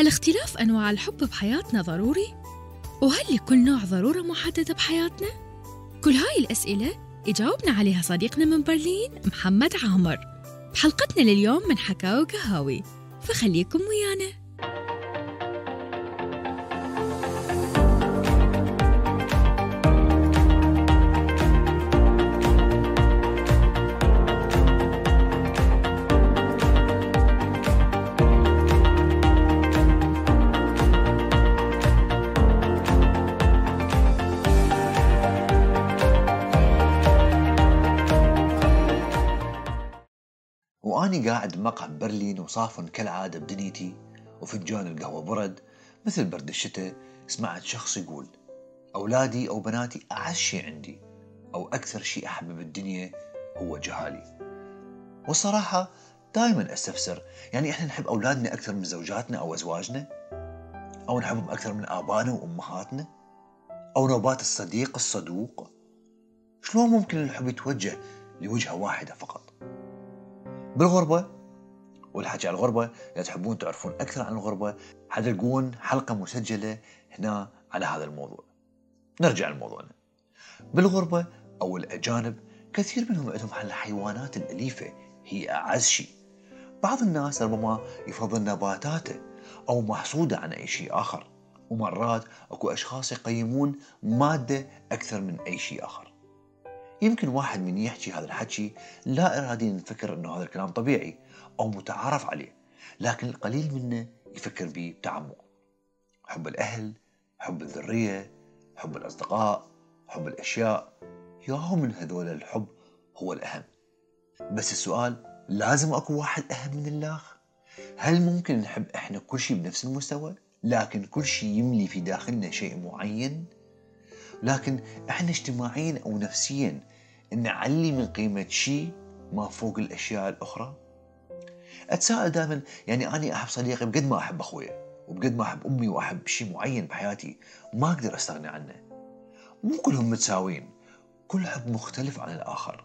هل اختلاف أنواع الحب بحياتنا ضروري؟ وهل لكل نوع ضرورة محددة بحياتنا؟ كل هاي الأسئلة يجاوبنا عليها صديقنا من برلين محمد عامر بحلقتنا لليوم من حكاوي قهاوي فخليكم ويانا وأني قاعد بمقهى برلين وصافن كالعادة بدنيتي وفنجان القهوة برد مثل برد الشتاء سمعت شخص يقول أولادي أو بناتي أعز شيء عندي أو أكثر شيء أحبه بالدنيا هو جهالي. والصراحة دائما أستفسر يعني إحنا نحب أولادنا أكثر من زوجاتنا أو أزواجنا؟ أو نحبهم أكثر من آبائنا وأمهاتنا؟ أو نوبات الصديق الصدوق؟ شلون ممكن الحب يتوجه لوجهة واحدة فقط؟ بالغربة والحكي عن الغربة إذا تحبون تعرفون أكثر عن الغربة حتلقون حلقة مسجلة هنا على هذا الموضوع. نرجع لموضوعنا بالغربة أو الأجانب كثير منهم عندهم الحيوانات الأليفة هي أعز شيء. بعض الناس ربما يفضل نباتاته أو محصوده عن أي شيء آخر. ومرات أكو أشخاص يقيمون مادة أكثر من أي شيء آخر. يمكن واحد من يحكي هذا الحكي لا إراديا نفكر أنه هذا الكلام طبيعي أو متعارف عليه لكن القليل منه يفكر به بتعمق. حب الأهل حب الذرية حب الأصدقاء حب الأشياء ياهو من هذول الحب هو الأهم. بس السؤال لازم أكو واحد أهم من الآخر؟ هل ممكن نحب إحنا كل شيء بنفس المستوى؟ لكن كل شيء يملي في داخلنا شيء معين؟ لكن إحنا اجتماعيا أو نفسيا نعلي من قيمة شيء ما فوق الأشياء الأخرى؟ أتساءل دائما يعني أنا أحب صديقي بقد ما أحب أخويا وبقد ما أحب أمي وأحب شيء معين بحياتي ما أقدر أستغنى عنه. مو كلهم متساويين كل حب مختلف عن الآخر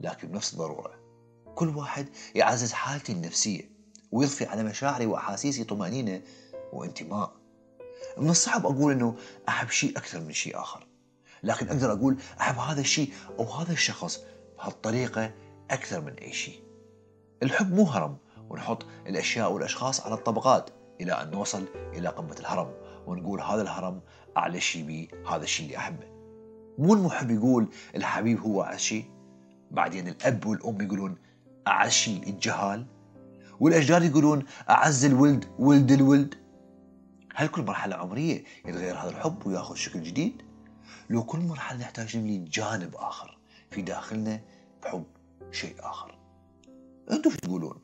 لكن بنفس الضرورة. كل واحد يعزز حالتي النفسية ويضفي على مشاعري وأحاسيسي طمأنينة وانتماء. من الصعب أقول أنه أحب شيء أكثر من شيء آخر. لكن أقدر أقول أحب هذا الشيء أو هذا الشخص بهالطريقة أكثر من أي شيء. الحب مو هرم ونحط الأشياء والأشخاص على الطبقات إلى أن نوصل إلى قمة الهرم ونقول هذا الهرم أعلى شيء بي هذا الشيء اللي أحبه. مو المحب يقول الحبيب هو أعز شيء بعدين الأب والأم يقولون أعز شيء الجهال والأجداد يقولون أعز الولد ولد الولد. هل كل مرحلة عمرية يتغير هذا الحب وياخذ شكل جديد؟ لو كل مرحلة نحتاج نملي جانب آخر في داخلنا بحب شيء آخر أنتم شو تقولون؟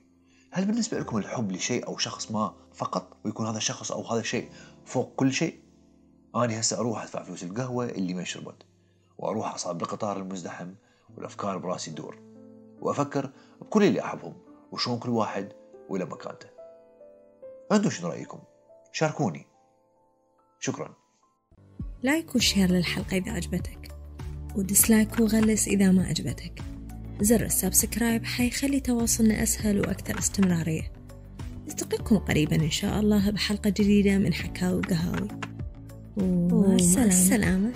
هل بالنسبة لكم الحب لشيء أو شخص ما فقط ويكون هذا الشخص أو هذا الشيء فوق كل شيء؟ أنا هسه أروح أدفع فلوس القهوة اللي ما شربت وأروح أصعد بالقطار المزدحم والأفكار براسي تدور وأفكر بكل اللي أحبهم وشلون كل واحد وإلى مكانته أنتم شنو رأيكم؟ شاركوني شكراً like و share للحلقة إذا عجبتك و dislike وغلس إذا ما عجبتك. زر ال subscribe حيخلي تواصلنا أسهل وأكثر استمرارية. نلتقيكم قريبا إن شاء الله بحلقة جديدة من حكاوي وقهاوي. ومع السلامة, السلامة.